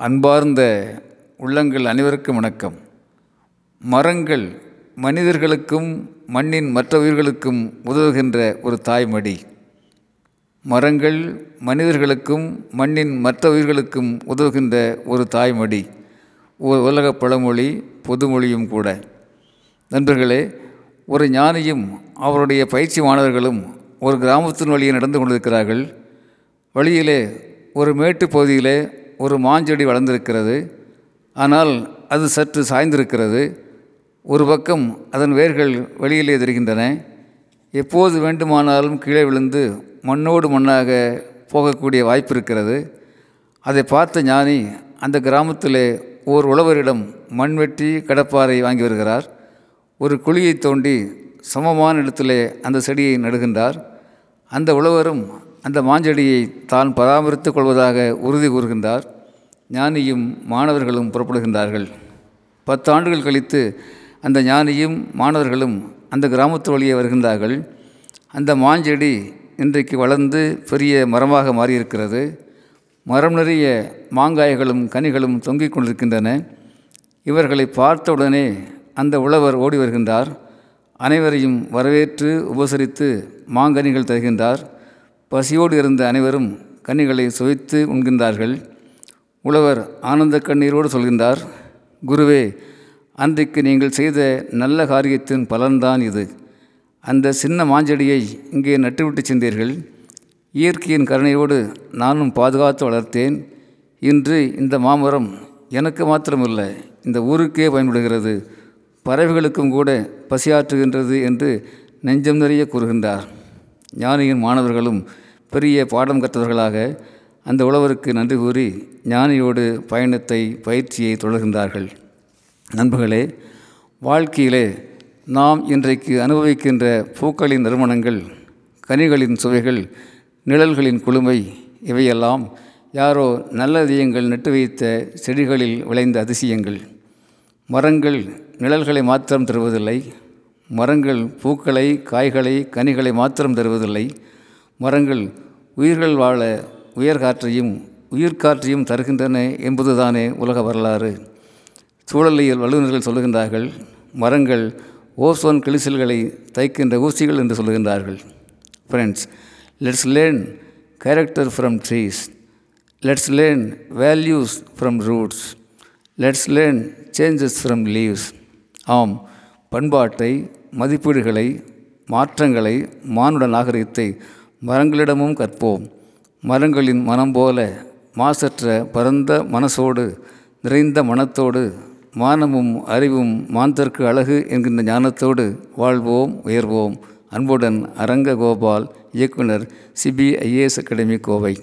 அன்பார்ந்த உள்ளங்கள் அனைவருக்கும் வணக்கம். மரங்கள் மனிதர்களுக்கும் மண்ணின் மற்ற உயிர்களுக்கும் உதவுகின்ற ஒரு தாய்மடி. மரங்கள் மனிதர்களுக்கும் மண்ணின் மற்ற உயிர்களுக்கும் உதவுகின்ற ஒரு தாய்மடி. ஒரு உலக பழமொழி பொதுமொழியும் கூட. நண்பர்களே ஒரு ஞானியும் அவருடைய பயிற்சி மாணவர்களும் ஒரு கிராமத்தின் வழியே நடந்து கொண்டிருக்கிறார்கள். வழியிலே ஒரு மேட்டு பகுதியிலே ஒரு மாஞ்செடி வளர்ந்திருக்கிறது. ஆனால் அது சற்று சாய்ந்திருக்கிறது. ஒரு பக்கம் அதன் வேர்கள் வெளியிலே தெரிகின்றன எப்போது வேண்டுமானாலும் கீழே விழுந்து மண்ணோடு மண்ணாக போகக்கூடிய வாய்ப்பு இருக்கிறது. அதை பார்த்த ஞானி அந்த கிராமத்திலே ஓர் உழவரிடம் மண்வெட்டி கடப்பாறை வாங்கி வருகிறார். ஒரு குழியை தோண்டி சமமான இடத்திலே அந்த செடியை நடுகின்றார். அந்த உழவரும் அந்த மாஞ்செடியை தான் பராமரித்துக் கொள்வதாக உறுதி கூறுகின்றார். ஞானியும் மாணவர்களும் புறப்படுகின்றார்கள். பத்தாண்டுகள் கழித்து அந்த ஞானியும் மாணவர்களும் அந்த கிராமத்து வழியே வருகின்றார்கள். அந்த மாஞ்செடி இன்றைக்கு வளர்ந்து பெரிய மரமாக மாறியிருக்கிறது. மரம் நிறைய மாங்காய்களும் கனிகளும் தொங்கிக் கொண்டிருக்கின்றன. இவர்களை பார்த்தவுடனே அந்த உழவர் ஓடி வருகின்றார். அனைவரையும் வரவேற்று உபசரித்து மாங்கனிகள் தருகின்றார். பசியோடு இருந்த அனைவரும் கனிகளை சுவைத்து உண்கின்றார்கள். உழவர் ஆனந்த கண்ணீரோடு சொல்கின்றார் குருவே அன்றைக்கு நீங்கள் செய்த நல்ல காரியத்தின் பலன்தான் இது. அந்த சின்ன மாஞ்செடியை இங்கே நட்டுவிட்டு சென்றீர்கள். இயற்கையின் கருணையோடு நானும் பாதுகாத்து வளர்த்தேன். இன்று இந்த மாமரம் எனக்கு மாத்திரமல்ல இந்த ஊருக்கே பயன்படுகிறது. பறவைகளுக்கும் கூட பசியாற்றுகின்றது என்று நெஞ்சம் நிறைய கூறுகின்றார். ஞானியின் மாணவர்களும் பெரிய பாடம் கற்றவர்களாக அந்த உழவருக்கு நன்றி கூறி ஞானியோடு பயணத்தை பயிற்சியை தொடர்கின்றார்கள். நண்பர்களே வாழ்க்கையிலே நாம் இன்றைக்கு அனுபவிக்கின்ற பூக்களின் நறுமணங்கள் கனிகளின் சுவைகள் நிழல்களின் குளுமை இவையெல்லாம் யாரோ நல்ல அதியங்கள் நட்டு வைத்த செடிகளில் விளைந்த அதிசயங்கள். மரங்கள் நிழல்களை மாத்திரம் தருவதில்லை. மரங்கள் பூக்களை காய்களை கனிகளை மாத்திரம் தருவதில்லை. மரங்கள் உயிர்கள் வாழ உயர்காற்றையும் உயிர்காற்றையும் தருகின்றன என்பதுதானே உலக வரலாறு. சூழலியல் வல்லுநர்கள் சொல்லுகின்றார்கள் மரங்கள் ஓசோன் கிளிசல்களை தைக்கின்ற ஊசிகள் என்று சொல்லுகின்றார்கள். Friends let's learn character from trees let's learn values from roots let's learn changes from leaves ஆம் பண்பாட்டை மதிப்பீடுகளை மாற்றங்களை மானுட நாகரிகத்தை மரங்களிடமும் கற்போம். மரங்களின் மனம் போல மாசற்ற பரந்த மனசோடு நிறைந்த மனத்தோடு மானமும் அறிவும் மாந்தற்கு அழகு என்கின்ற ஞானத்தோடு வாழ்வோம் உயர்வோம். அன்புடன் அரங்க கோபால் இயக்குனர் சிபிஐஏஎஸ் அகாடமி கோவை.